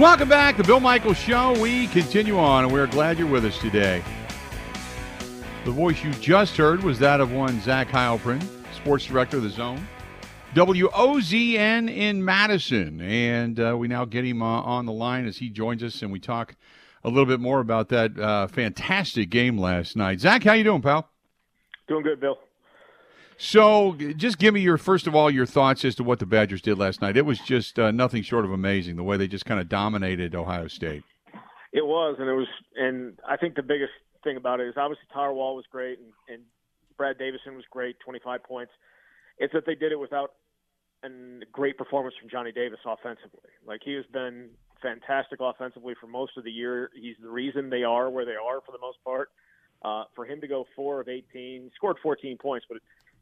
Welcome back, to Bill Michaels Show. We continue on, and we're glad you're with us today. The voice you just heard was that of one Zach Heilprin, sports director of the Zone. WOZN in Madison, and uh, we now get him uh, on the line as he joins us, and we talk a little bit more about that uh, fantastic game last night. Zach, how you doing, pal? Doing good, Bill. So, just give me your first of all your thoughts as to what the Badgers did last night. It was just uh, nothing short of amazing the way they just kind of dominated Ohio State. It was, and it was, and I think the biggest thing about it is obviously Tyler Wahl was great, and, and Brad Davison was great, 25 points. It's that they did it without a great performance from Johnny Davis offensively. Like he has been fantastic offensively for most of the year. He's the reason they are where they are for the most part. Uh, for him to go four of 18, scored 14 points, but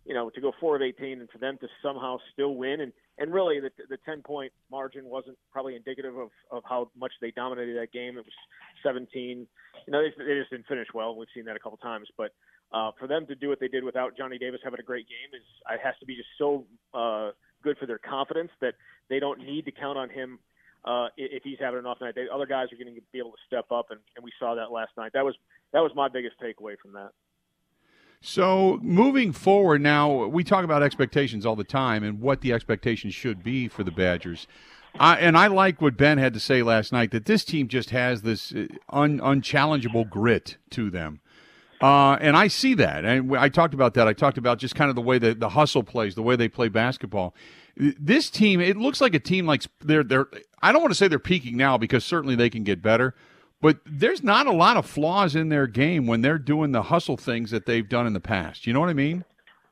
you know to go four of 18 and for them to somehow still win and and really the the 10 point margin wasn't probably indicative of of how much they dominated that game. It was 17. You know they, they just didn't finish well. We've seen that a couple times, but uh, for them to do what they did without Johnny Davis having a great game is it has to be just so uh, good for their confidence that they don't need to count on him uh, if he's having an off night. They, other guys are going to be able to step up, and, and we saw that last night. That was that was my biggest takeaway from that. So moving forward, now we talk about expectations all the time and what the expectations should be for the Badgers. I, and I like what Ben had to say last night that this team just has this uh, un, unchallengeable grit to them. Uh, and I see that. And I talked about that. I talked about just kind of the way the, the hustle plays, the way they play basketball. This team, it looks like a team like they're they're. I don't want to say they're peaking now because certainly they can get better, but there's not a lot of flaws in their game when they're doing the hustle things that they've done in the past. You know what I mean?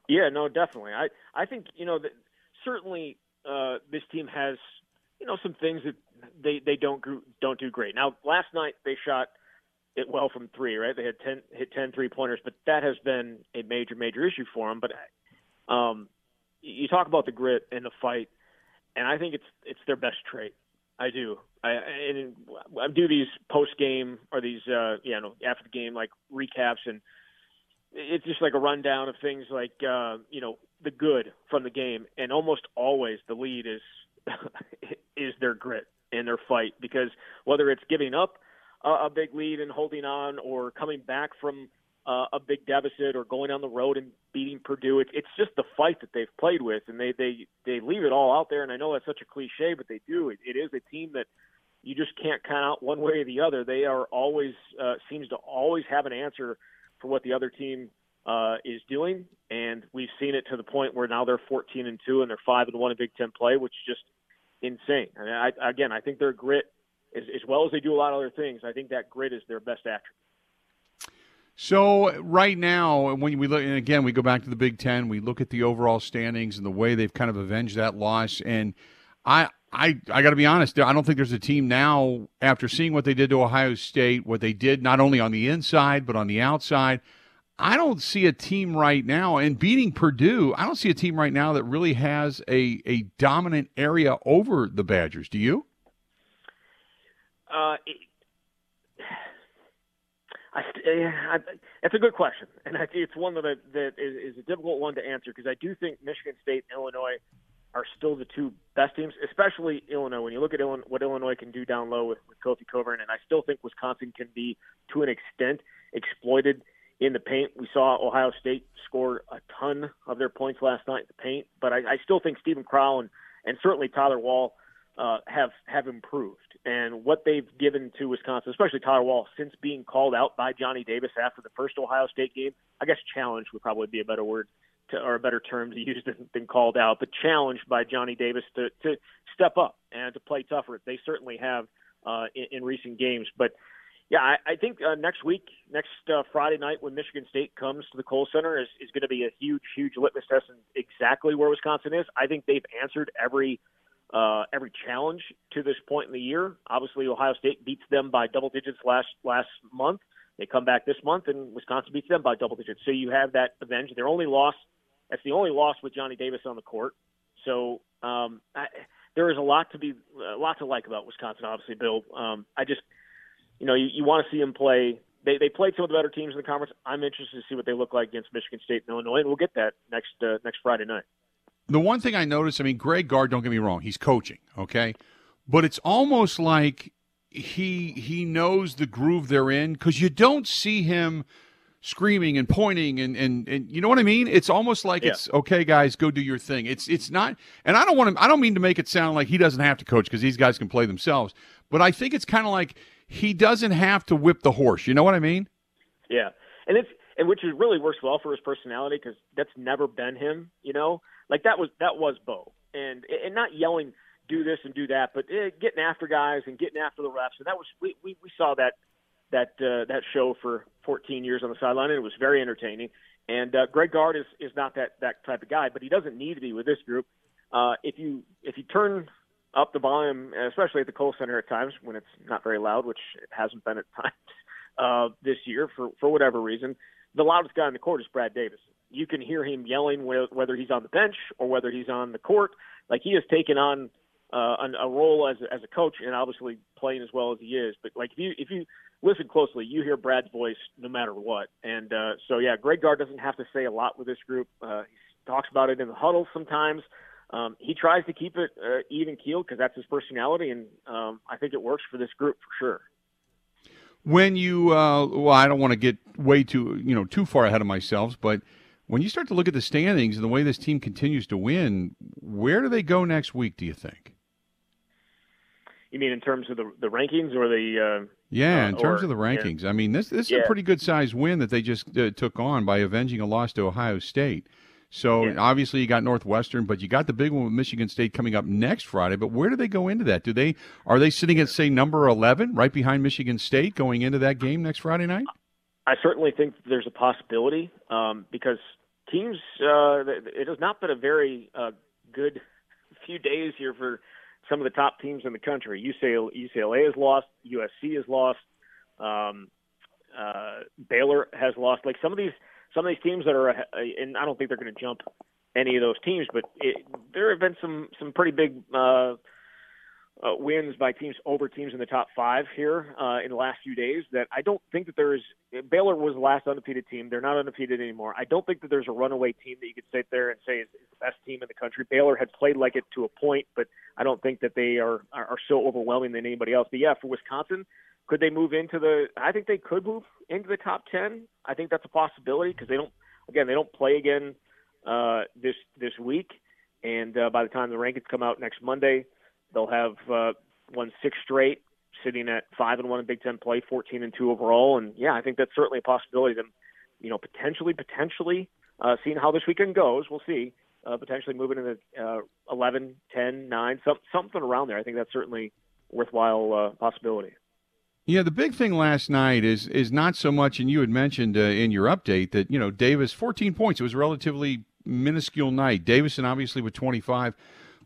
Yeah, no, definitely. I I think you know that certainly uh, this team has you know some things that they they don't don't do great. Now, last night they shot it well from three, right? They had 10 hit ten three pointers, but that has been a major major issue for them. But um, you talk about the grit and the fight, and I think it's it's their best trait. I do. I and I do these post game or these uh, you know after the game like recaps, and it's just like a rundown of things like uh, you know the good from the game, and almost always the lead is is their grit and their fight because whether it's giving up a, a big lead and holding on, or coming back from uh, a big deficit, or going on the road and beating Purdue. It, it's just the fight that they've played with, and they they they leave it all out there. And I know that's such a cliche, but they do. It, it is a team that you just can't count out one way or the other. They are always uh, seems to always have an answer for what the other team uh, is doing, and we've seen it to the point where now they're 14 and two and they're five and one in Big Ten play, which is just insane. I mean, I, again, I think their grit as, as well as they do a lot of other things, I think that grit is their best attribute. So right now, when we look, and again, we go back to the Big Ten, we look at the overall standings and the way they've kind of avenged that loss. And I, I, I got to be honest, I don't think there's a team now after seeing what they did to Ohio State, what they did not only on the inside but on the outside. I don't see a team right now, and beating Purdue, I don't see a team right now that really has a a dominant area over the Badgers. Do you? Uh, I, I, that's a good question, and I it's one that I, that is, is a difficult one to answer because I do think Michigan State and Illinois are still the two best teams, especially Illinois. When you look at Illinois, what Illinois can do down low with, with Kofi Cockburn, and I still think Wisconsin can be, to an extent, exploited in the paint. We saw Ohio State score a ton of their points last night in the paint, but I, I still think Steven Crowl and, and certainly Tyler Wahl uh, have have improved and what they've given to Wisconsin, especially Tyler Wahl, since being called out by Johnny Davis after the first Ohio State game. I guess challenge would probably be a better word to, or a better term to use than, than called out, but challenged by Johnny Davis to, to step up and to play tougher. They certainly have uh, in, in recent games. But yeah, I, I think uh, next week, next uh, Friday night when Michigan State comes to the Kohl Center is, is going to be a huge, huge litmus test in exactly where Wisconsin is. I think they've answered every – uh, every challenge to this point in the year. Obviously, Ohio State beats them by double digits last last month. They come back this month, and Wisconsin beats them by double digits. So you have that avenge. Their only loss. That's the only loss with Johnny Davis on the court. So um, I, there is a lot to be a lot to like about Wisconsin. Obviously, Bill. Um, I just you know you, you want to see them play. They they played some of the better teams in the conference. I'm interested to see what they look like against Michigan State and Illinois, and we'll get that next uh, next Friday night the one thing I noticed, I mean, Greg Gard, don't get me wrong, he's coaching, okay? but it's almost like he he knows the groove they're in because you don't see him screaming and pointing and, and and you know what I mean? It's almost like yeah. it's okay, guys, go do your thing. It's it's not, and I don't want to. I don't mean to make it sound like he doesn't have to coach because these guys can play themselves. But I think it's kind of like he doesn't have to whip the horse. You know what I mean? Yeah, and it's and which is really works well for his personality because that's never been him. You know, like that was that was Bo, and and not yelling do this and do that, but eh, getting after guys and getting after the refs, and that was we we, we saw that that uh, that show for 14 years on the sideline, and it was very entertaining. And uh, Greg Gard is is not that that type of guy, but he doesn't need to be with this group. Uh, if you if you turn up the volume, especially at the Kohl Center at times when it's not very loud, which it hasn't been at times uh, this year for for whatever reason, the loudest guy in the court is Brad Davis. You can hear him yelling whether he's on the bench or whether he's on the court. Like he has taken on uh, a role as as a coach and obviously playing as well as he is. But like if you if you listen closely, you hear Brad's voice no matter what. And uh, so yeah, Greg Gard doesn't have to say a lot with this group. Uh, he talks about it in the huddle sometimes. Um, he tries to keep it uh, even keel because that's his personality, and um, I think it works for this group for sure. When you, uh, well, I don't want to get way too, you know, too far ahead of myself, but when you start to look at the standings and the way this team continues to win, where do they go next week? Do you think? You mean in terms of the the rankings or the? Uh, yeah, in uh, terms or, of the rankings. Yeah. I mean, this this is yeah. a pretty good sized win that they just uh, took on by avenging a loss to Ohio State. So yeah. obviously you got Northwestern, but you got the big one with Michigan State coming up next Friday. But where do they go into that? Do they are they sitting at say number eleven, right behind Michigan State, going into that game next Friday night? I certainly think there's a possibility um, because teams. Uh, it has not been a very uh, good few days here for some of the top teams in the country. UCLA, UCLA has lost. USC has lost. Um, uh, Baylor has lost. Like some of these, some of these teams that are, and I don't think they're going to jump any of those teams, but it, there have been some some pretty big uh, uh, wins by teams over teams in the top five here uh, in the last few days. That I don't think that there is. Baylor was the last undefeated team. They're not undefeated anymore. I don't think that there's a runaway team that you could sit there and say is, is the best team in the country. Baylor had played like it to a point, but I don't think that they are are, are so overwhelming than anybody else. But yeah, for Wisconsin, could they move into the? I think they could move into the top ten. I think that's a possibility because they don't. Again, they don't play again uh, this this week, and uh, by the time the rankings come out next Monday They'll have uh, won six straight, sitting at five and one in Big Ten play, fourteen and two overall. And yeah, I think that's certainly a possibility. Them, you know, potentially, potentially uh, seeing how this weekend goes, we'll see. Uh, potentially moving into uh, 11, 10, 9, some, something around there. I think that's certainly worthwhile uh, possibility. Yeah, the big thing last night is is not so much, and you had mentioned uh, in your update that you know Davis 14 points. It was a relatively minuscule night. Davison obviously with 25,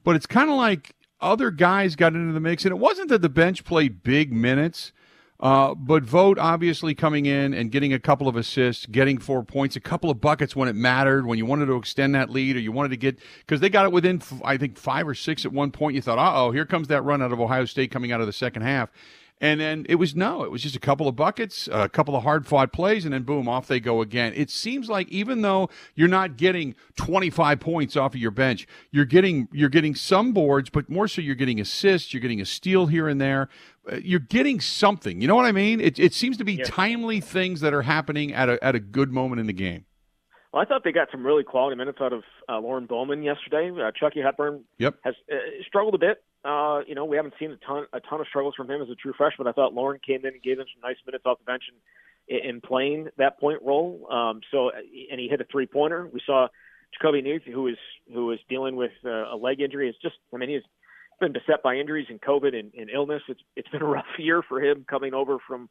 but it's kind of like other guys got into the mix, and it wasn't that the bench played big minutes. Uh, but Vogt obviously coming in and getting a couple of assists, getting four points, a couple of buckets when it mattered, when you wanted to extend that lead or you wanted to get because they got it within I think five or six at one point. You thought, oh, here comes that run out of Ohio State coming out of the second half, and then it was no, it was just a couple of buckets, a couple of hard fought plays, and then boom, off they go again. It seems like even though you're not getting 25 points off of your bench, you're getting you're getting some boards, but more so you're getting assists, you're getting a steal here and there. Uh, you're getting something. You know what I mean? It, it seems to be timely things that are happening at a at a good moment in the game. Well, I thought they got some really quality minutes out of uh, Lorne Bowman yesterday. Uh, Chucky Hepburn yep. has uh, struggled a bit uh, you know, we haven't seen a ton a ton of struggles from him as a true freshman. I thought Lorne came in and gave him some nice minutes off the bench and in playing that point role. Um, so, and he hit a three pointer. We saw Jahcobi Neath, who is who is dealing with uh, a leg injury. It's just, I mean, he's been beset by injuries and COVID and, and illness. It's it's been a rough year for him coming over from,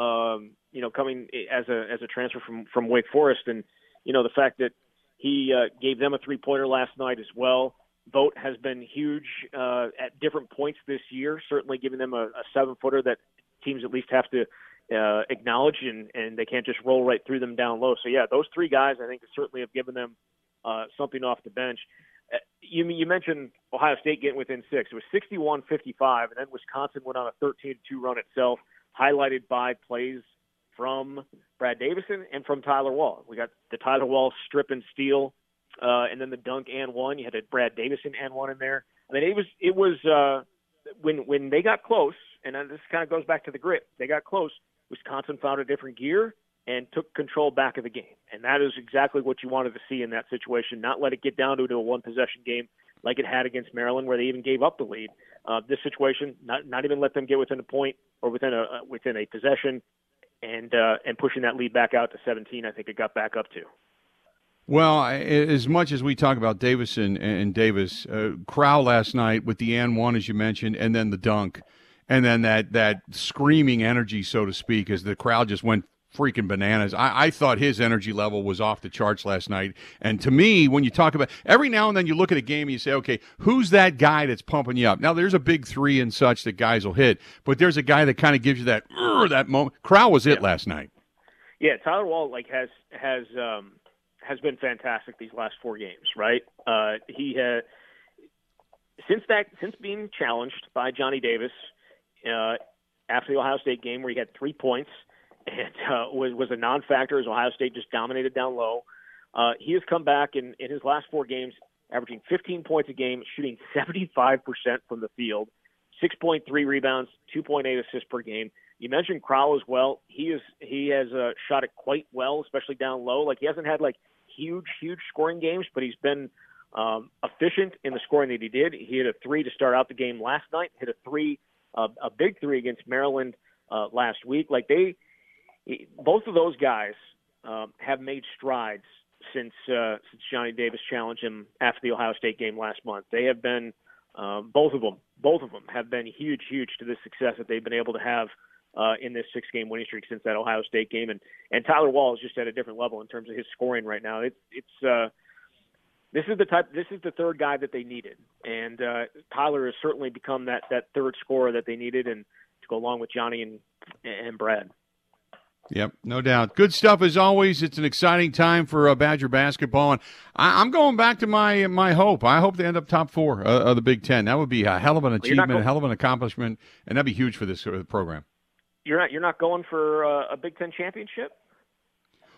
um, you know, coming as a as a transfer from from Wake Forest, and you know the fact that he uh, gave them a three pointer last night as well. Vogt has been huge uh, at different points this year, certainly giving them a, a seven footer that teams at least have to uh, acknowledge and, and they can't just roll right through them down low. So, yeah, those three guys I think certainly have given them uh, something off the bench. Uh, you, you mentioned Ohio State getting within six. It was 61 55, and then Wisconsin went on a 13 2 run itself, highlighted by plays from Brad Davison and from Tyler Wahl. We got the Tyler Wahl strip and steal uh, and then the dunk and one. You had a Brad Davison and one in there. I mean, it was it was uh, when when they got close, and this kind of goes back to the grit. They got close. Wisconsin found a different gear and took control back of the game, and that is exactly what you wanted to see in that situation. Not let it get down to a one possession game like it had against Maryland, where they even gave up the lead. Uh, this situation, not not even let them get within a point or within a uh, within a possession, and uh, and pushing that lead back out to 17. I think it got back up to. Well, as much as we talk about Davison and Davis, uh, Crowl last night with the and one as you mentioned, and then the dunk, and then that that screaming energy, so to speak, as the crowd just went freaking bananas. I, I, thought his energy level was off the charts last night. And to me, when you talk about every now and then you look at a game and you say, okay, who's that guy that's pumping you up? Now there's a big three and such that guys will hit, but there's a guy that kind of gives you that that moment. Crowl was it yeah. last night. Yeah, Tyler Wahl like has has um, has been fantastic these last four games. Right, uh, he has since that since being challenged by Johnny Davis uh, after the Ohio State game where he had three points and uh, was was a non-factor as Ohio State just dominated down low. Uh, he has come back in, in his last four games, averaging 15 points a game, shooting 75% from the field, 6.3 rebounds, 2.8 assists per game. You mentioned Crowl as well. He is he has uh, shot it quite well, especially down low. Like he hasn't had like huge huge scoring games, but he's been um, efficient in the scoring that he did. He hit a three to start out the game last night. Hit a three, uh, a big three against Maryland uh, last week. Like they both of those guys um, have made strides since uh, since Johnny Davis challenged him after the Ohio State game last month. They have been um, both of them. Both of them have been huge, huge to the success that they've been able to have uh, in this six-game winning streak since that Ohio State game. And and Tyler Wahl is just at a different level in terms of his scoring right now. It's it's uh, this is the type. This is the third guy that they needed, and uh, Tyler has certainly become that that third scorer that they needed, and to go along with Johnny and and Brad. Yep, no doubt. Good stuff as always. It's an exciting time for uh, Badger basketball, and I, am going back to my my hope. I hope they end up top four uh, of the Big Ten. That would be a hell of an achievement, going- a hell of an accomplishment, and that'd be huge for this uh, program. You're not you're not going for uh, a Big Ten championship.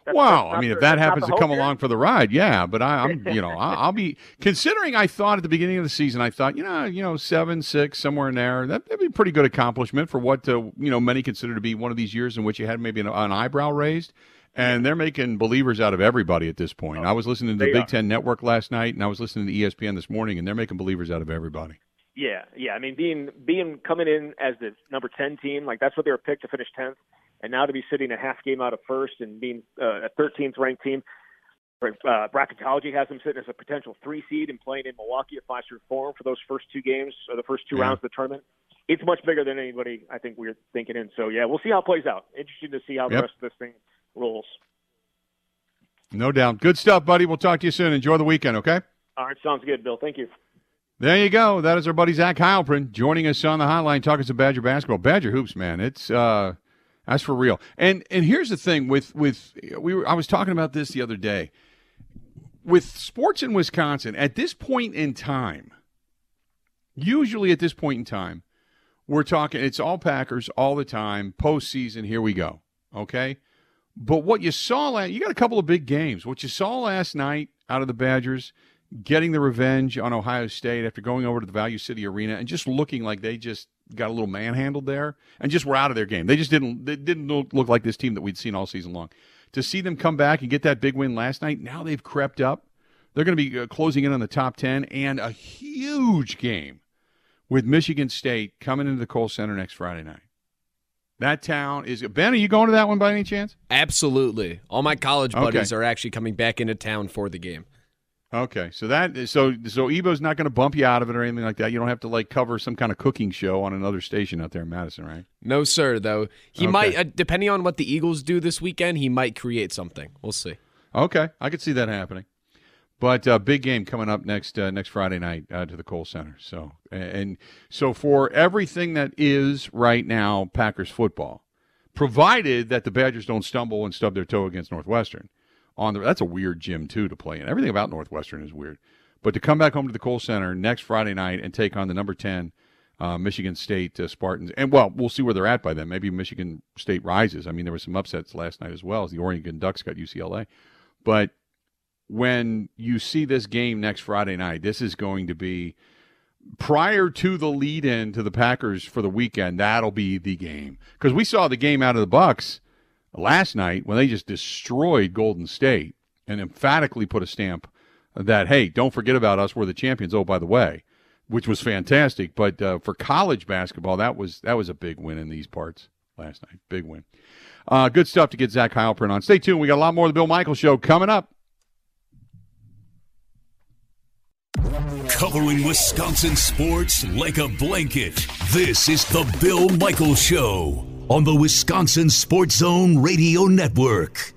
That's, wow, I mean, if that happens to come along for the ride, yeah. But I, am you know, I'll be considering. I thought at the beginning of the season, I thought, you know, you know, seven, six, somewhere in there. That, would be a pretty good accomplishment for what uh, you know many consider to be one of these years in which you had maybe an, an eyebrow raised. And they're making believers out of everybody at this point. I was listening to the Big are. Ten Network last night, and I was listening to ESPN this morning, and they're making believers out of everybody. Yeah, yeah. I mean, being being coming in as the number ten team, like that's what they were picked to finish tenth and now to be sitting a half game out of first and being uh, a 13th ranked team. Uh, bracketology has them sitting as a potential three seed and playing in Milwaukee at Fiserv Forum for those first two games or the first two yeah. rounds of the tournament. It's much bigger than anybody I think we are thinking in. So yeah, we'll see how it plays out. Interesting to see how yep. the rest of this thing rolls. No doubt. Good stuff, buddy. We'll talk to you soon. Enjoy the weekend, okay? All right, sounds good, Bill. Thank you. There you go. That is our buddy Zach Heilprin joining us on the hotline, talking some Badger basketball. Badger hoops, man. It's uh, that's for real. And and here's the thing with with we were I was talking about this the other day. With sports in Wisconsin, at this point in time, usually at this point in time, we're talking it's all Packers all the time, postseason, here we go. Okay? But what you saw last you got a couple of big games. What you saw last night out of the Badgers getting the revenge on Ohio State after going over to the Value City Arena and just looking like they just got a little manhandled there and just were out of their game. They just didn't they didn't look like this team that we'd seen all season long. To see them come back and get that big win last night, now they've crept up. They're going to be uh, closing in on the top 10 and a huge game with Michigan State coming into the Kohl Center next Friday night. That town is Ben. Are you going to that one by any chance? Absolutely. All my college buddies okay. are actually coming back into town for the game. Okay, so that so so Ebo's not going to bump you out of it or anything like that. You don't have to like cover some kind of cooking show on another station out there in Madison, right? No, sir. Though he okay. might, uh, depending on what the Eagles do this weekend, he might create something. We'll see. Okay, I could see that happening. But uh, big game coming up next uh, next Friday night uh, to the Kohl Center. So and so for everything that is right now Packers football, provided that the Badgers don't stumble and stub their toe against Northwestern on the that's a weird gym too to play in. Everything about Northwestern is weird. But to come back home to the Kohl Center next Friday night and take on the number 10 uh, Michigan State uh, Spartans, and well, we'll see where they're at by then. Maybe Michigan State rises. I mean, there were some upsets last night as well as the Oregon Ducks got UCLA. But when you see this game next Friday night, this is going to be prior to the lead in to the Packers for the weekend, that'll be the game. Because we saw the game out of the Bucks last night when they just destroyed Golden State and emphatically put a stamp that hey, don't forget about us. We're the champions. Oh, by the way, which was fantastic. But uh, for college basketball, that was that was a big win in these parts last night. Big win. Uh, good stuff to get Zach Heilprin on. Stay tuned. We got a lot more of the Bill Michaels Show coming up. Covering Wisconsin sports like a blanket. This is the Bill Michaels Show on the Wisconsin Sports Zone Radio Network.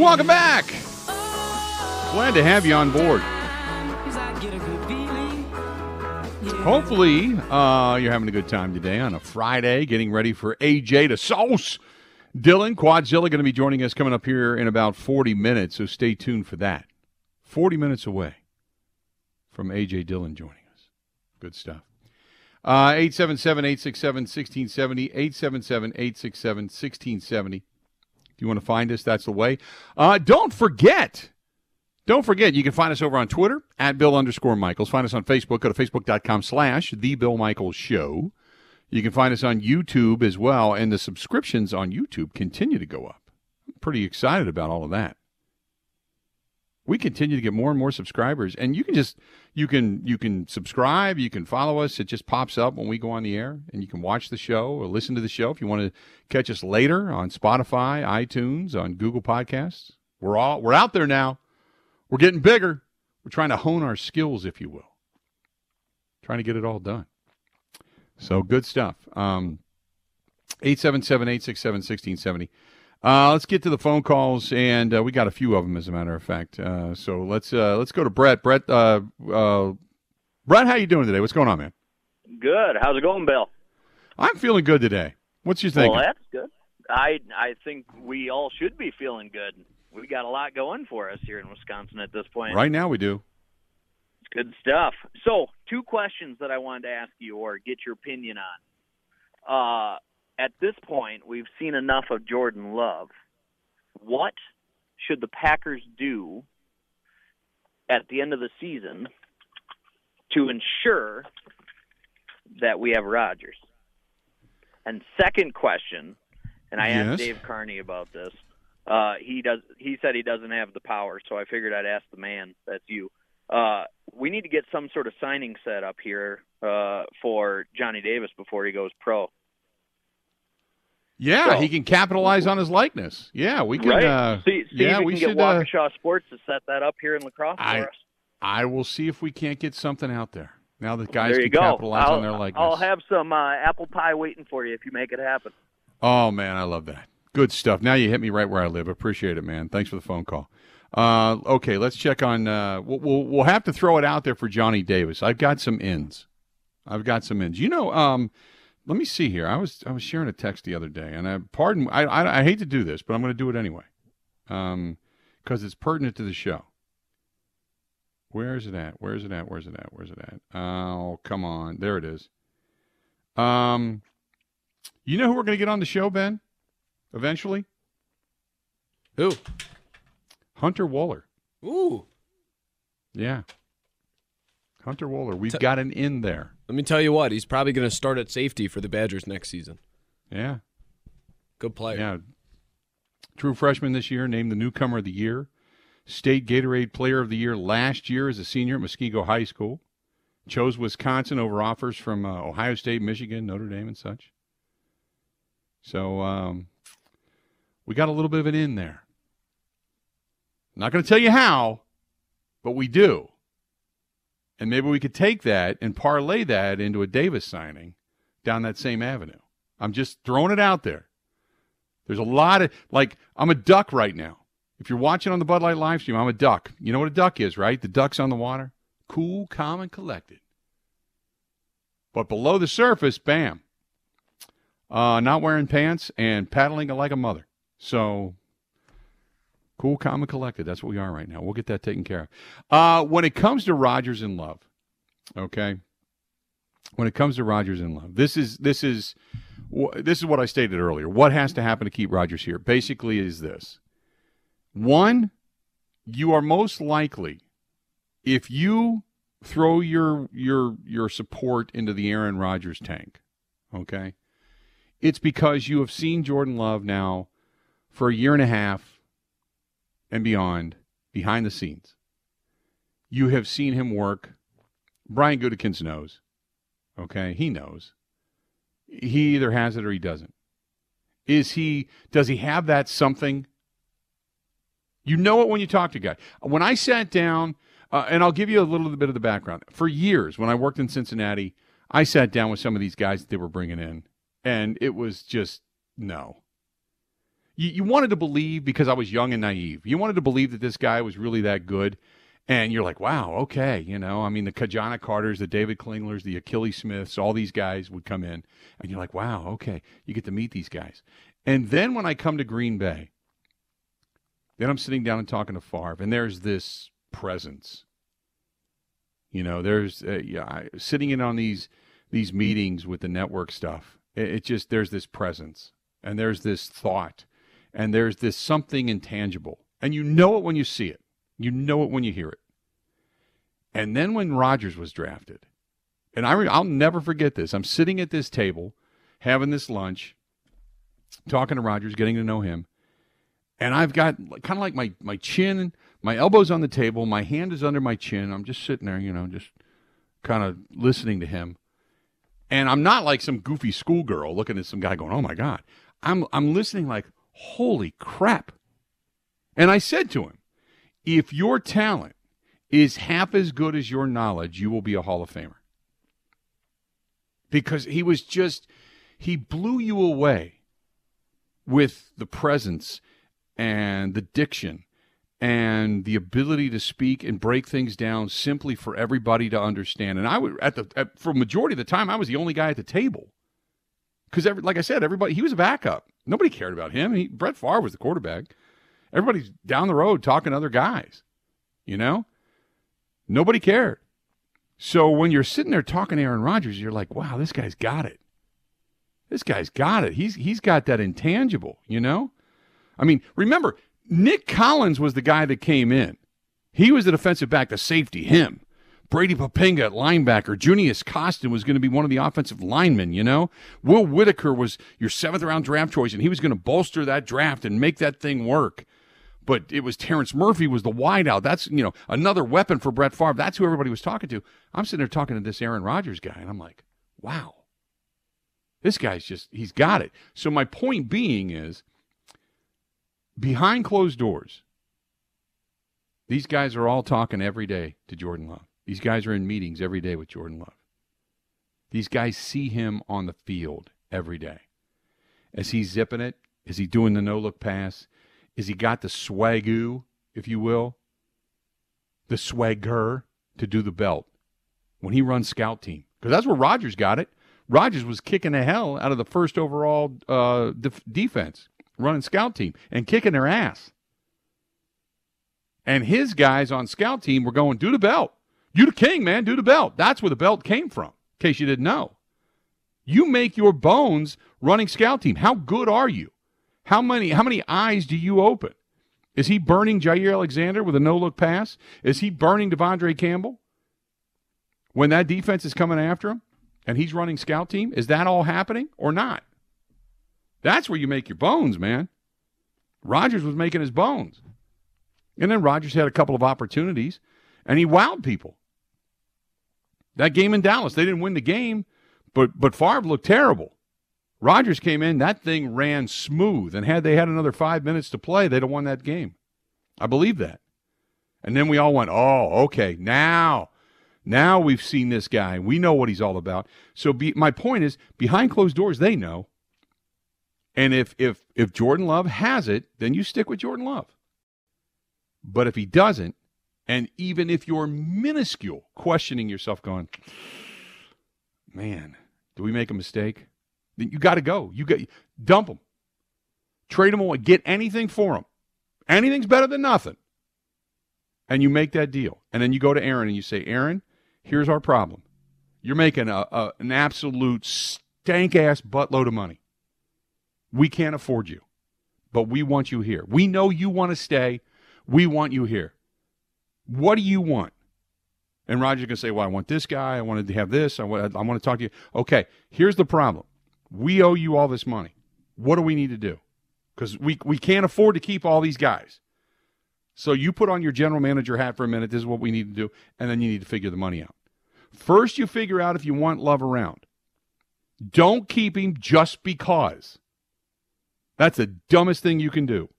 Welcome back. Glad to have you on board. Hopefully, uh, you're having a good time today on a Friday, getting ready for AJ to sauce. Dillon Quadzilla going to be joining us coming up here in about 40 minutes, so stay tuned for that. 40 minutes away from AJ Dillon joining us. Good stuff. Uh, 877 867 1670, 877 867 1670 you want to find us, that's the way. Uh, don't forget, don't forget, you can find us over on Twitter at Bill underscore Michaels. Find us on Facebook. Go to facebook.com slash The Bill Michaels Show. You can find us on YouTube as well, and the subscriptions on YouTube continue to go up. I'm pretty excited about all of that we continue to get more and more subscribers and you can just you can you can subscribe you can follow us it just pops up when we go on the air and you can watch the show or listen to the show if you want to catch us later on spotify itunes on google podcasts we're all we're out there now we're getting bigger we're trying to hone our skills if you will trying to get it all done so good stuff um 877 867 1670 uh, let's get to the phone calls, and uh, we got a few of them, as a matter of fact. Uh, so let's uh, let's go to Brett. Brett, uh, uh, Brett, how you doing today? What's going on, man? Good. How's it going, Bill? I'm feeling good today. What's your thinking? Well, that's good. I I think we all should be feeling good. We got a lot going for us here in Wisconsin at this point. Right now, we do. It's good stuff. So, two questions that I wanted to ask you or get your opinion on. Uh, at this point, we've seen enough of Jordan Love. What should the Packers do at the end of the season to ensure that we have Rodgers? And second question, and I yes. asked Dave Carney about this. Uh, he does. He said he doesn't have the power, so I figured I'd ask the man. That's you. Uh, we need to get some sort of signing set up here uh, for Johnny Davis before he goes pro. Yeah, so, he can capitalize on his likeness. Yeah, we can. Right. Uh, see, see yeah, we, should. get Waukesha uh, Sports to set that up here in La Crosse I, for us. I will see if we can't get something out there. Now that guys can go. capitalize I'll, on their likeness. I'll have some uh, apple pie waiting for you if you make it happen. Oh man, I love that. Good stuff. Now you hit me right where I live. Appreciate it, man. Thanks for the phone call. Uh, okay, let's check on. Uh, we'll, we'll, have to throw it out there for Johnny Davis. I've got some ins. I've got some ins. You know, um, let me see here. I was I was sharing a text the other day, and I pardon. I I, I hate to do this, but I'm going to do it anyway, um, because it's pertinent to the show. Where is it at? Where is it at? Where's it at? Where's it at? Oh, come on. There it is. Um, you know who we're going to get on the show, Ben? Eventually. Who? Hunter Wohler. Ooh. Yeah. Hunter Wohler. We've T- got an in there. Let me tell you what, he's probably going to start at safety for the Badgers next season. Yeah. Good player. Yeah. True freshman this year, named the newcomer of the year. State Gatorade Player of the Year last year as a senior at Muskego High School. Chose Wisconsin over offers from uh, Ohio State, Michigan, Notre Dame, and such. So um, we got a little bit of an in there. Not going to tell you how, but we do. And maybe we could take that and parlay that into a Davis signing down that same avenue. I'm just throwing it out there. There's a lot of, like, I'm a duck right now. If you're watching on the Bud Light live stream, I'm a duck. You know what a duck is, right? The duck's on the water. Cool, calm, and collected. But below the surface, bam. Uh, not wearing pants and paddling like a mother. So Cool, calm, and collected. That's what we are right now. We'll get that taken care of. Uh, when it comes to Rodgers in love, okay. When it comes to Rodgers in love, this is this is this is what I stated earlier. What has to happen to keep Rodgers here? Basically, is this one? You are most likely if you throw your your your support into the Aaron Rodgers tank, okay? It's because you have seen Jordan Love now for a year and a half and beyond behind the scenes. You have seen him work. Brian Gutekunst knows. Okay, he knows. He either has it or he doesn't. Is he? Does he have that something? You know it when you talk to a guy. When I sat down, uh, and I'll give you a little bit of the background. For years, when I worked in Cincinnati, I sat down with some of these guys that they were bringing in, and it was just no. You, you wanted to believe because I was young and naive. You wanted to believe that this guy was really that good, and you're like, wow, okay, you know. I mean, the Ki-Jana Carters, the David Klinglers, the Akili Smiths, all these guys would come in, and you're like, wow, okay, you get to meet these guys. And then when I come to Green Bay, then I'm sitting down and talking to Favre, and there's this presence. You know, there's uh, yeah, sitting in on these these meetings with the network stuff it, it just there's this presence and there's this thought and there's this something intangible. And you know it when you see it. You know it when you hear it. And then when Rodgers was drafted, and I I'll never forget this. I'm sitting at this table having this lunch, talking to Rodgers, getting to know him. And I've got kind of like my, my chin, my elbows on the table, my hand is under my chin. I'm just sitting there, you know, just kind of listening to him. And I'm not like some goofy schoolgirl looking at some guy going, "Oh my god." I'm I'm listening like, "Holy crap." And I said to him, "If your talent is half as good as your knowledge, you will be a Hall of Famer." Because he was just he blew you away with the presence and the diction and the ability to speak and break things down simply for everybody to understand. And I would at the at, for majority of the time I was the only guy at the table because like I said, everybody he was a backup. Nobody cared about him. He, Brett Favre was the quarterback. Everybody's down the road talking to other guys. You know, nobody cared. So when you're sitting there talking to Aaron Rodgers, you're like, wow, this guy's got it. This guy's got it. He's he's got that intangible. You know, I mean, remember Nick Collins was the guy that came in. He was the defensive back, the safety, him. Brady Poppinga at linebacker. Junius Coston was going to be one of the offensive linemen, you know? Will Whitaker was your seventh round draft choice, and he was going to bolster that draft and make that thing work. But it was Terrence Murphy was the wideout. That's, you know, another weapon for Brett Favre. That's who everybody was talking to. I'm sitting there talking to this Aaron Rodgers guy, and I'm like, wow. This guy's just, he's got it. So my point being is behind closed doors, these guys are all talking every day to Jordan Love. These guys are in meetings every day with Jordan Love. These guys see him on the field every day. As he zipping it, is he doing the no look pass? Is he got the swagoo, if you will? The swagger to do the belt when he runs scout team. Because that's where Rodgers got it. Rodgers was kicking the hell out of the first overall uh, def- defense running scout team and kicking their ass. And his guys on scout team were going, do the belt. You the king, man, do the belt. That's where the belt came from, in case you didn't know. You make your bones running scout team. How good are you? How many how many eyes do you open? Is he burning Jaire Alexander with a no-look pass? Is he burning De'Vondre Campbell? When that defense is coming after him and he's running scout team, is that all happening or not? That's where you make your bones, man. Rodgers was making his bones. And then Rodgers had a couple of opportunities and he wowed people. That game in Dallas, they didn't win the game, but but Favre looked terrible. Rodgers came in, that thing ran smooth, and had they had another five minutes to play, they'd have won that game. I believe that. And then we all went, oh, okay, now, now we've seen this guy. We know what he's all about. So be, my point is, behind closed doors, they know. And if if if Jordan Love has it, then you stick with Jordan Love. But if he doesn't, and even if you're minuscule, questioning yourself, going, man, do we make a mistake? Then you got to go. You got dump them, trade them away, get anything for them. Anything's better than nothing. And you make that deal. And then you go to Aaron and you say, Aaron, here's our problem. You're making a, a an absolute stank ass buttload of money. We can't afford you, but we want you here. We know you want to stay. We want you here. What do you want? And Rodgers going to say, Well, I want this guy. I wanted to have this. I want, I want to talk to you. Okay, here's the problem. We owe you all this money. What do we need to do? Because we, we can't afford to keep all these guys. So you put on your general manager hat for a minute. This is what we need to do. And then you need to figure the money out. First, you figure out if you want love around. Don't keep him just because. That's the dumbest thing you can do.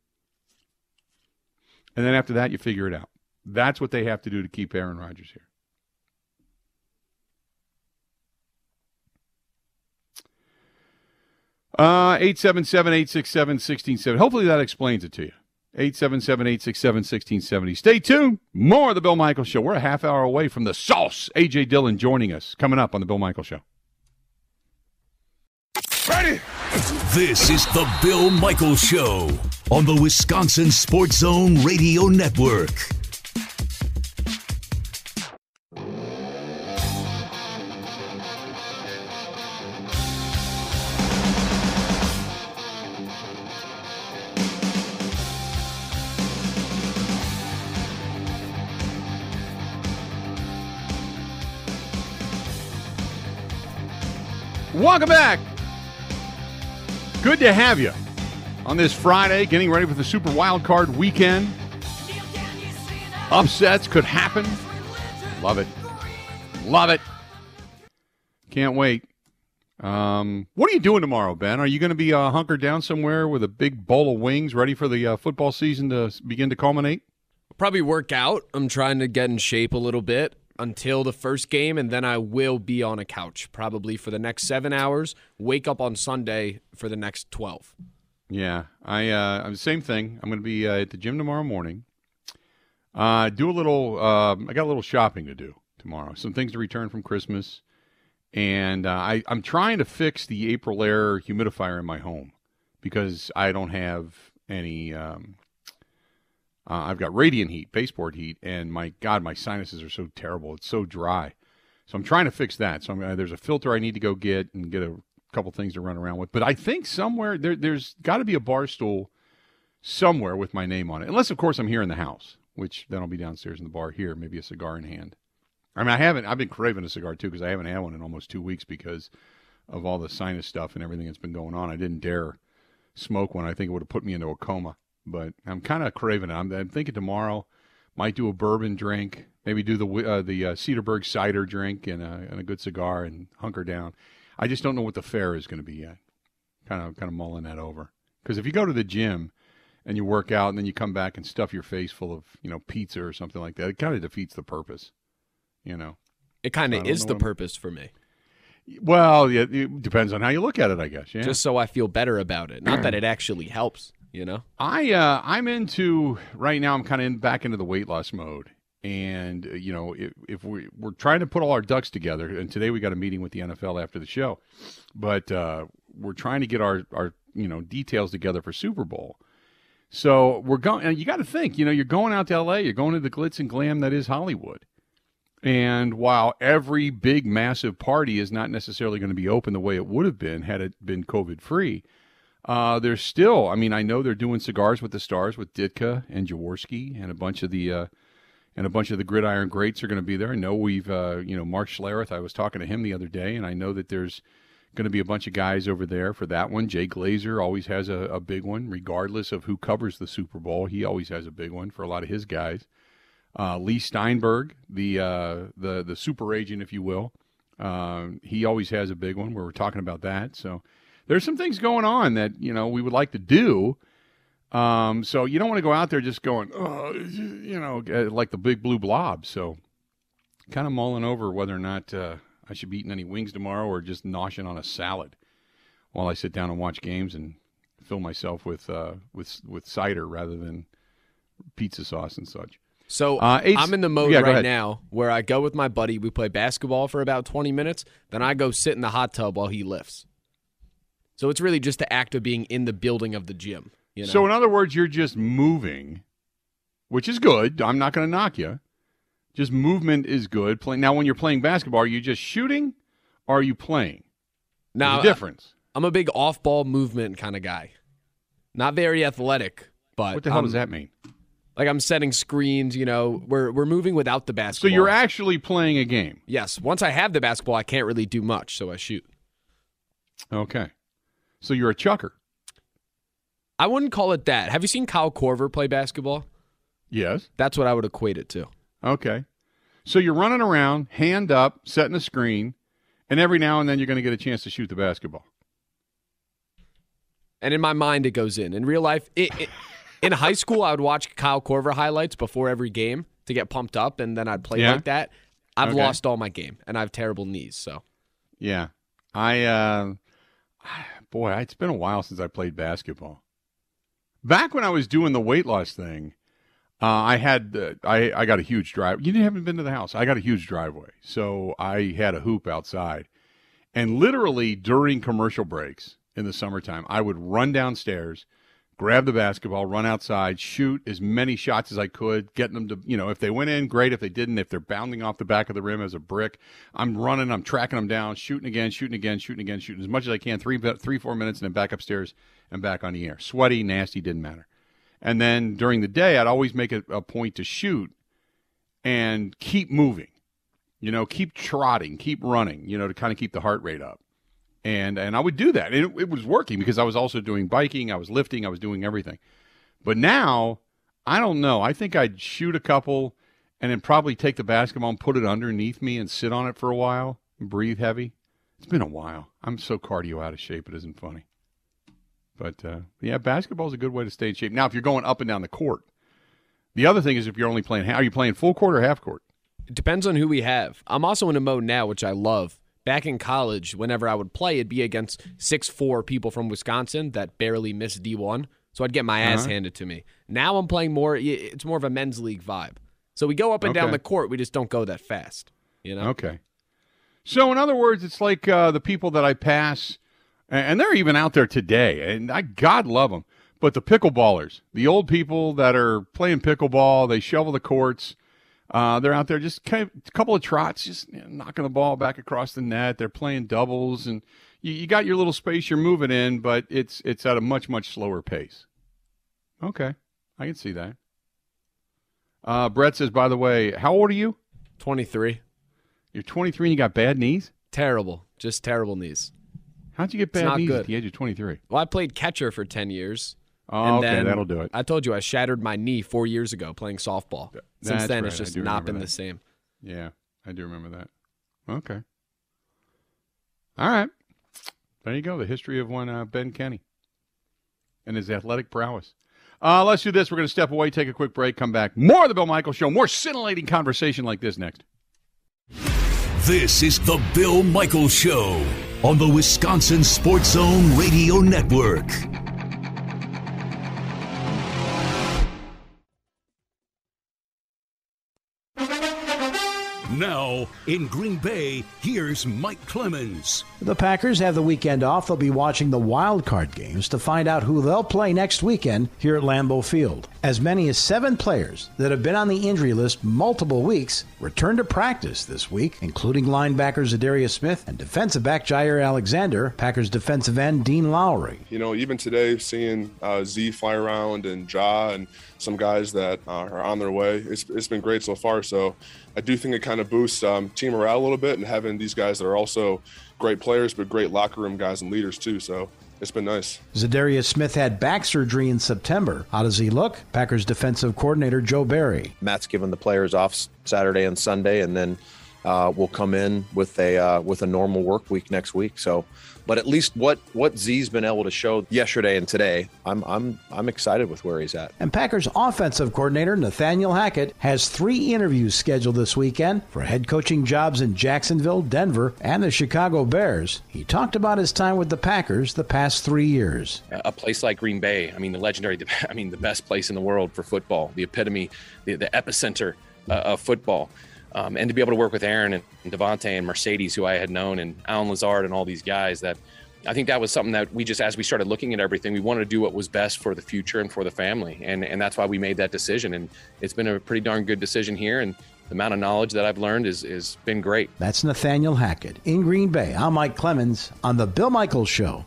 And then after that, you figure it out. That's what they have to do to keep Aaron Rodgers here. Uh, 877 867 1670. Hopefully that explains it to you. 877 867 1670. Stay tuned. More of The Bill Michael Show. We're a half hour away from the sauce. A.J. Dillon joining us. Coming up on The Bill Michael Show. Ready? This is The Bill Michael Show on the Wisconsin Sports Zone Radio Network. Welcome back. Good to have you on this Friday, getting ready for the Super Wild Card weekend. Upsets could happen. Love it. Love it. Can't wait. Um, what are you doing tomorrow, Ben? Are you going to be uh, hunkered down somewhere with a big bowl of wings ready for the uh, football season to begin to culminate? Probably work out. I'm trying to get in shape a little bit until the first game, and then I will be on a couch probably for the next seven hours. Wake up on Sunday for the next twelve. Yeah, I uh, same thing. I'm going to be uh, at the gym tomorrow morning. Uh, do a little. Uh, I got a little shopping to do tomorrow. Some things to return from Christmas, and uh, I, I'm trying to fix the Aprilaire humidifier in my home because I don't have any. Um, uh, I've got radiant heat, baseboard heat, and my God, my sinuses are so terrible. It's so dry. So I'm trying to fix that. So I'm, there's a filter I need to go get and get a couple things to run around with. But I think somewhere there, there's got to be a bar stool somewhere with my name on it. Unless, of course, I'm here in the house, which then I'll be downstairs in the bar here, maybe a cigar in hand. I mean, I haven't. I've been craving a cigar too because I haven't had one in almost two weeks because of all the sinus stuff and everything that's been going on. I didn't dare smoke one. I think it would have put me into a coma but I'm kind of craving it. I'm, I'm, thinking tomorrow might do a bourbon drink, maybe do the uh, the uh, Cedarburg cider drink and a, and a good cigar and hunker down. I just don't know what the fare is going to be yet. Kind of kind of mulling that over because if you go to the gym and you work out and then you come back and stuff your face full of you know pizza or something like that, it kind of defeats the purpose. You know, it kind of is the purpose for me. Well, yeah, it depends on how you look at it, I guess. Yeah. Just so I feel better about it, not that it actually helps you know? I uh i'm into right now i'm kind of in back into the weight loss mode. And uh, you know if, if we we're trying to put all our ducks together and today we got a meeting with the nfl after the show but uh we're trying to get our our you know details together for super bowl. So we're going and you got to think you know you're going out to la you're going to the glitz and glam that is hollywood. And while every big massive party is not necessarily going to be open the way it would have been had it been covid free uh, there's still, I mean, I know they're doing cigars with the stars with Ditka and Jaworski and a bunch of the uh, and a bunch of the gridiron greats are going to be there. I know we've, uh, you know, Mark Schlereth. I was talking to him the other day, and I know that there's going to be a bunch of guys over there for that one. Jay Glazer always has a, a big one, regardless of who covers the Super Bowl. He always has a big one for a lot of his guys. Uh, Leigh Steinberg, the uh, the the super agent, if you will, uh, he always has a big one. Where we're talking about that, so there's some things going on that you know we would like to do. Um, so you don't want to go out there just going, oh, you know, uh, like the big blue blob. So kind of mulling over whether or not uh, I should be eating any wings tomorrow or just noshing on a salad while I sit down and watch games and fill myself with uh, with with cider rather than pizza sauce and such. So uh, I'm in the mode yeah, right now where I go with my buddy. We play basketball for about 20 minutes. Then I go sit in the hot tub while he lifts. So it's really just the act of being in the building of the gym. You know? So, in other words, you're just moving, which is good. I'm not going to knock you. Just movement is good. Play now, when you're playing basketball, are you just shooting, or are you playing? now, There's a difference. I'm a big off-ball movement kind of guy. Not very athletic, but What the hell I'm- does that mean? Like I'm setting screens. You know, we're we're moving without the basketball. So you're actually playing a game. yes. Once I have the basketball, I can't really do much, so I shoot. Okay. So you're a chucker. I wouldn't call it that. Have you seen Kyle Korver play basketball? Yes. That's what I would equate it to. Okay. So you're running around, hand up, setting a screen, and every now and then you're going to get a chance to shoot the basketball. And in my mind, it goes in. In real life, it, it, in high school, I would watch Kyle Korver highlights before every game to get pumped up, and then I'd play Yeah? like that. I've Okay. lost all my game, and I have terrible knees. So Yeah. I, uh, boy, it's been a while since I played basketball. Back when I was doing the weight loss thing, uh, I had, uh, I, I got a huge drive. You haven't been to the house. I got a huge driveway. So I had a hoop outside. And literally during commercial breaks in the summertime, I would run downstairs, grab the basketball, run outside, shoot as many shots as I could, getting them to, you know, if they went in, great. If they didn't, if they're bounding off the back of the rim as a brick, I'm running, I'm tracking them down, shooting again, shooting again, shooting again, shooting as much as I can, three, three, four minutes, and then back upstairs and back on the air. Sweaty, nasty, didn't matter. And then during the day, I'd always make a, a point to shoot and keep moving, you know, keep trotting, keep running, you know, to kind of keep the heart rate up. And and I would do that. It, it was working because I was also doing biking, I was lifting, I was doing everything. But now, I don't know. I think I'd shoot a couple and then probably take the basketball and put it underneath me and sit on it for a while and breathe heavy. It's been a while. I'm so cardio out of shape, it isn't funny. But uh, yeah, basketball is a good way to stay in shape. Now, if you're going up and down the court, the other thing is if you're only playing, are you playing full court or half court? it depends on who we have. I'm also in a mode now, which I love. Back in college, whenever I would play, it'd be against six four people from Wisconsin that barely missed D1. So I'd get my ass Uh-huh. handed to me. Now I'm playing more. It's more of a men's league vibe. So we go up and down the court. We just don't go that fast. You know. Okay. So, in other words, it's like uh, the people that I pass, and they're even out there today, and I God love them. But the pickleballers, the old people that are playing pickleball, they shovel the courts. Uh, they're out there just kind of, a couple of trots, just knocking the ball back across the net. They're playing doubles, and you, you got your little space you're moving in, but it's it's at a much much slower pace. Okay, I can see that. Uh, Brett says, by the way, how old are you? 23. You're 23 and you got bad knees. Terrible. Just terrible knees. How'd you get bad not knees good. at the age of 23? Well, I played catcher for 10 years. Oh, and okay, then that'll do it. I told you I shattered my knee four years ago playing softball. Since That's then, right, it's just not been that. the same. Yeah, I do remember that. Okay. All right. There you go. The history of one uh, Ben Kenny and his athletic prowess. Uh, let's do this. We're going to step away, take a quick break, come back. More of the Bill Michaels Show. More scintillating conversation like this next. This is the Bill Michaels Show on the Wisconsin Sports Zone Radio Network. Now, in Green Bay, here's Mike Clemens. The Packers have the weekend off. They'll be watching the wild card games to find out who they'll play next weekend here at Lambeau Field. As many as seven players that have been on the injury list multiple weeks return to practice this week, including linebackers Za'Darius Smith and defensive back Jaire Alexander, Packers defensive end Dean Lowry. You know, even today, seeing uh, Z fly around and Ja and some guys that uh, are on their way, it's, it's been great so far. So I do think it kind of boosts um, team morale a little bit and having these guys that are also great players, but great locker room guys and leaders too. So it's been nice. Za'Darius Smith had back surgery in September. How does he look? Packers defensive coordinator Joe Barry. Matt's given the players off Saturday and Sunday, and then uh, we'll come in with a uh, with a normal work week next week. So, but at least what what Z's been able to show yesterday and today, I'm I'm I'm excited with where he's at. And Packers offensive coordinator Nathaniel Hackett has three interviews scheduled this weekend for head coaching jobs in Jacksonville, Denver, and the Chicago Bears. He talked about his time with the Packers the past three years. a place like Green Bay, I mean, the legendary, I mean, the best place in the world for football, the epitome, the, the epicenter uh, of football. Um, and to be able to work with Aaron and, and Davante and Marcedes, who I had known, and Allen Lazard and all these guys that I think that was something that we just, as we started looking at everything, we wanted to do what was best for the future and for the family, and and that's why we made that decision. And it's been a pretty darn good decision here, and the amount of knowledge that I've learned is is been great. That's Nathaniel Hackett in Green Bay. I'm Mike Clemens on the Bill Michaels Show.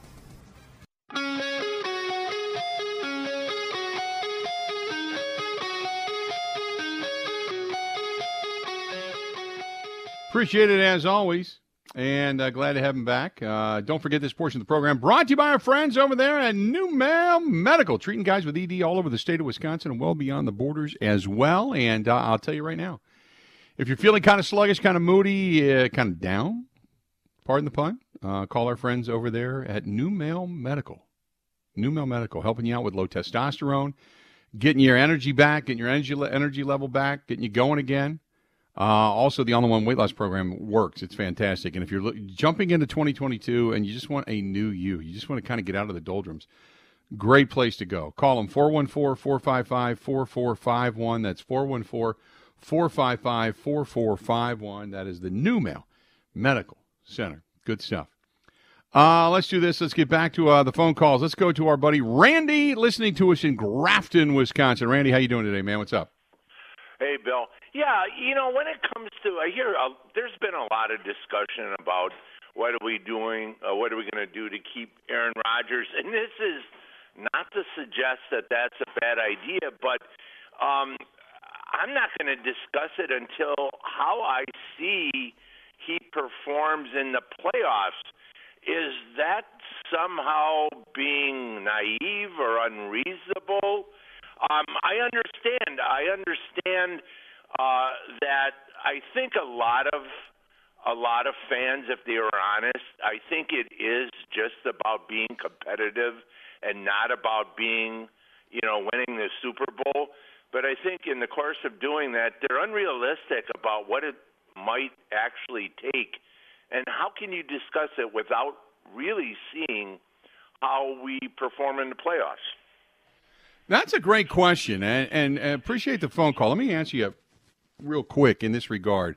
Appreciate it as always. And uh, glad to have him back. Uh, don't forget this portion of the program brought to you by our friends over there at NuMale Medical, treating guys with ED all over the state of Wisconsin and well beyond the borders as well. And uh, I'll tell you right now, if you're feeling kind of sluggish, kind of moody, uh, kind of down, pardon the pun, uh, call our friends over there at NuMale Medical. NuMale Medical, helping you out with low testosterone, getting your energy back, getting your energy, energy level back, getting you going again. Uh, also, the All in One Weight Loss Program works. It's fantastic. And if you're lo- jumping into 2022 and you just want a new you, you just want to kind of get out of the doldrums, great place to go. Call them 414 455 4451. That's 414 455 4451. That is the NuMale Medical Center. Good stuff. Uh, let's do this. Let's get back to uh, the phone calls. Let's go to our buddy Randy, listening to us in Grafton, Wisconsin. Randy, how you doing today, man? What's up? Hey, Bill. Yeah, you know, when it comes to, I hear uh, there's been a lot of discussion about what are we doing, uh, what are we going to do to keep Aaron Rodgers, and this is not to suggest that that's a bad idea, but um, I'm not going to discuss it until how I see he performs in the playoffs. Is that somehow being naive or unreasonable? Um, I understand. I understand uh, that I think a lot of a lot of fans, if they were honest, I think it is just about being competitive and not about being, you know, winning the Super Bowl. But I think in the course of doing that, they're unrealistic about what it might actually take. And how can you discuss it without really seeing how we perform in the playoffs? That's a great question, and, and appreciate the phone call. Let me answer you real quick in this regard.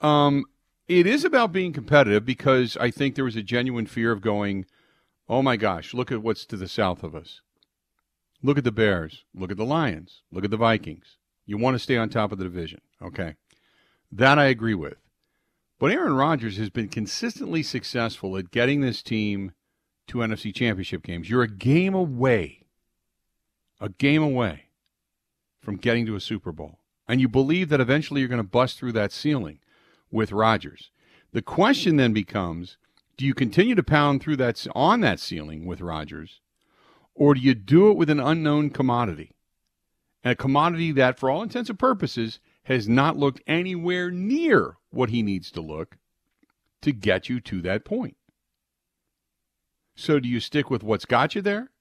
Um, it is about being competitive because I think there was a genuine fear of going, oh my gosh, look at what's to the south of us. Look at the Bears. Look at the Lions. Look at the Vikings. You want to stay on top of the division. Okay. That I agree with. But Aaron Rodgers has been consistently successful at getting this team to NFC championship games. You're a game away, a game away from getting to a Super Bowl and you believe that eventually you're going to bust through that ceiling with Rodgers. The question then becomes, do you continue to pound through that on that ceiling with Rodgers, or do you do it with an unknown commodity? And a commodity that, for all intents and purposes, has not looked anywhere near what he needs to look to get you to that point. So, do you stick with what's got you there?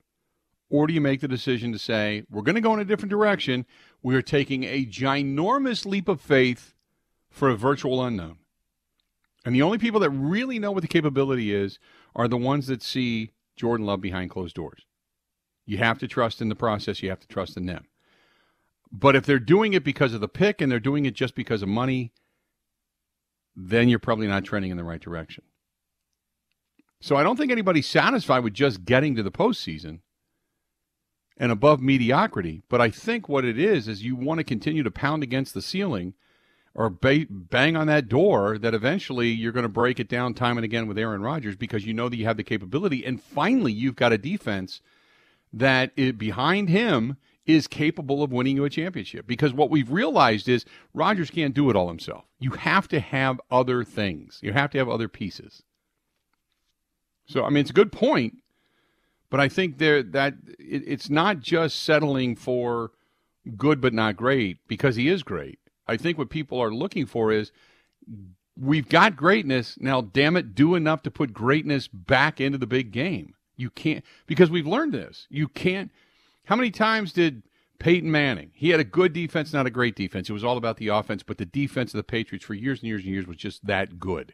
Or do you make the decision to say, we're going to go in a different direction? We're taking a ginormous leap of faith for a virtual unknown. And the only people that really know what the capability is are the ones that see Jordan Love behind closed doors. You have to trust in the process, you have to trust in them. But if they're doing it because of the pick and they're doing it just because of money, then you're probably not trending in the right direction. So I don't think anybody's satisfied with just getting to the postseason and above mediocrity. But I think what it is is you want to continue to pound against the ceiling or ba- bang on that door that eventually you're going to break it down time and again with Aaron Rodgers because you know that you have the capability. And finally, you've got a defense that it, behind him is capable of winning you a championship. Because what we've realized is Rodgers can't do it all himself. You have to have other things. You have to have other pieces. So I mean, it's a good point. But I think there that it, it's not just settling for good but not great because he is great. I think what people are looking for is we've got greatness now. Damn it, do enough to put greatness back into the big game. You can't because we've learned this. You can't. How many times did Peyton Manning? He had a good defense, not a great defense. It was all about the offense, but the defense of the Patriots for years and years and years was just that good.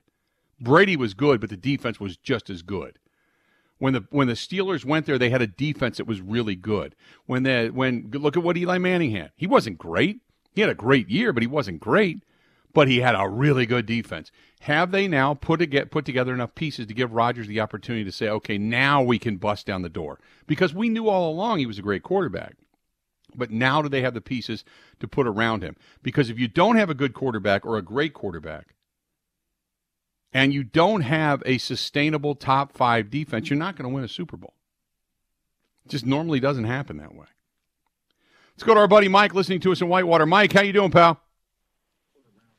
Brady was good, but the defense was just as good. When the when the Steelers went there, they had a defense that was really good. When they when look at what Eli Manning had, he wasn't great. He had a great year, but he wasn't great. but he had a really good defense. Have they now put to get put together enough pieces to give Rodgers the opportunity to say, okay, now we can bust down the door? Because we knew all along he was a great quarterback. But now do they have the pieces to put around him? Because if you don't have a good quarterback or a great quarterback, and you don't have a sustainable top five defense, you're not going to win a Super Bowl. It just normally doesn't happen that way. Let's go to our buddy Mike listening to us in Whitewater. Mike, how you doing, pal?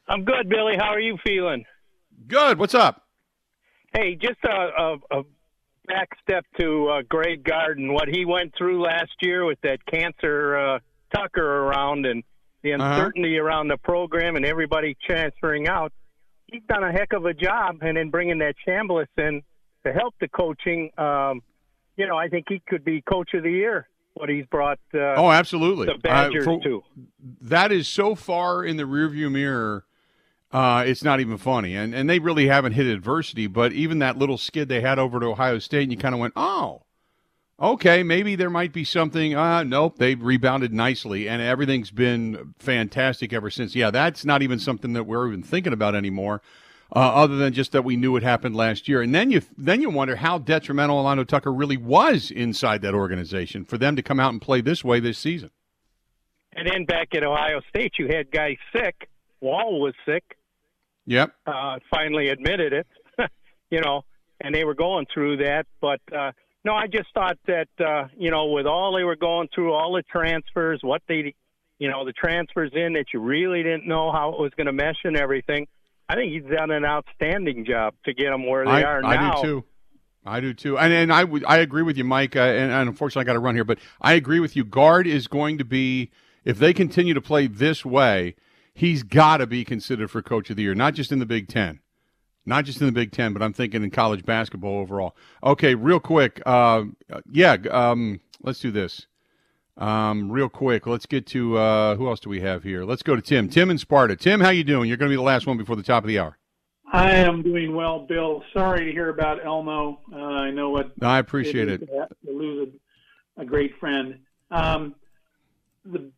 I'm good, Billy. How are you feeling? Good. What's up? Hey, just a, a, a back step to uh, Greg Gard, what he went through last year with that cancer uh, Tucker around and the Uh-huh. uncertainty around the program and everybody transferring out. He's done a heck of a job, and then bringing that Chambliss in to help the coaching. Um, you know, I think he could be coach of the year. What he's brought. Uh, Oh, absolutely. The Badgers Uh, for- too. That is so far in the rearview mirror. Uh, it's not even funny, and and they really haven't hit adversity. But even that little skid they had over to Ohio State, and you kind of went, "Oh, okay, maybe there might be something." Uh, nope, they've rebounded nicely, and everything's been fantastic ever since. Yeah, that's not even something that we're even thinking about anymore, uh, other than just that we knew it happened last year. And then you then you wonder how detrimental Alonzo Tucker really was inside that organization for them to come out and play this way this season. And then back at Ohio State, you had guys sick. Wahl was sick. Yep. uh, finally admitted it, you know, and they were going through that. But uh, no, I just thought that uh, you know, with all they were going through, all the transfers, what they, you know, the transfers in that you really didn't know how it was going to mesh and everything. I think he's done an outstanding job to get them where they I, are I now. I do too. I do too, and and I would I agree with you, Mike. Uh, and, and unfortunately, I got to run here, but I agree with you. Gard is going to be if they continue to play this way, he's got to be considered for Coach of the Year, not just in the Big Ten, not just in the Big Ten, but I'm thinking in college basketball overall. Okay, real quick, uh, yeah, um, let's do this. Um, real quick, let's get to uh, who else do we have here? Let's go to Tim. Tim in Sparta. Tim, how you doing? You're going to be the last one before the top of the hour. I am doing well, Bill. Sorry to hear about Elmo. Uh, I know what I appreciate it. To lose a, a great friend. Um, the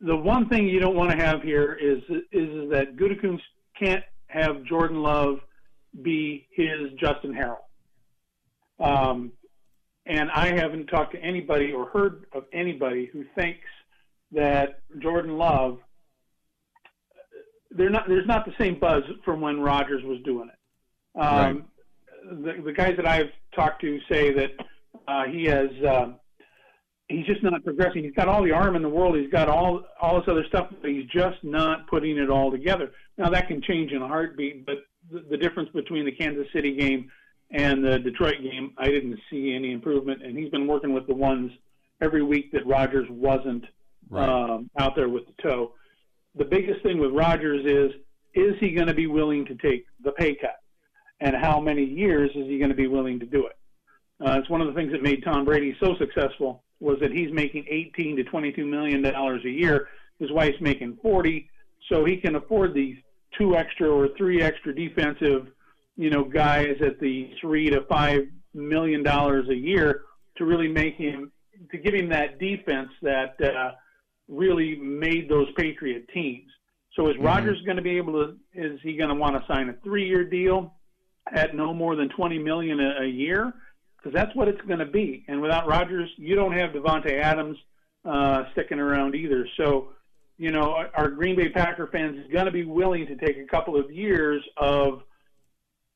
the one thing you don't want to have here is is, is that Gutekunst can't have Jordan Love be his Justin Harrell. Um, and I haven't talked to anybody or heard of anybody who thinks that Jordan Love they're not there's not the same buzz from when Rodgers was doing it. Um, the, the guys that I've talked to say that uh, he has uh, he's just not progressing. He's got all the arm in the world. He's got all all this other stuff, but he's just not putting it all together. Now that can change in a heartbeat, but the, the difference between the Kansas City game and the Detroit game, I didn't see any improvement. And he's been working with the ones every week that Rodgers wasn't um, out there with the toe. The biggest thing with Rodgers is is he going to be willing to take the pay cut, and how many years is he going to be willing to do it? Uh, it's one of the things that made Tom Brady so successful was that he's making 18 to 22 million dollars a year. His wife's making 40, so he can afford these two extra or three extra defensive, you know, guys at the three to five million dollars a year to really make him to give him that defense that uh, really made those Patriot teams. So is Rodgers going to be able to? Is he going to want to sign a three-year deal at no more than 20 million a, a year? Because that's what it's going to be. And without Rodgers, you don't have Davante Adams uh, sticking around either. So, you know, our- Green Bay Packer fans is going to be willing to take a couple of years of,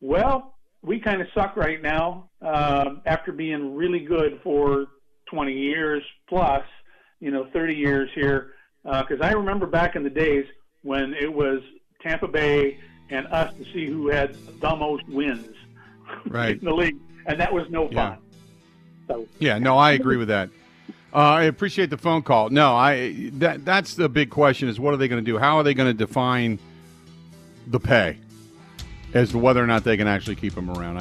well, we kind of suck right now uh, after being really good for 20 years plus, you know, 30 years here. Because I remember back in the days when it was Tampa Bay and us to see who had the most wins Right. in the league, and that was no Yeah. fun. So Yeah, no, I agree with that. Uh, I appreciate the phone call. No, I that that's the big question: is what are they going to do? How are they going to define the pay as to whether or not they can actually keep him around? I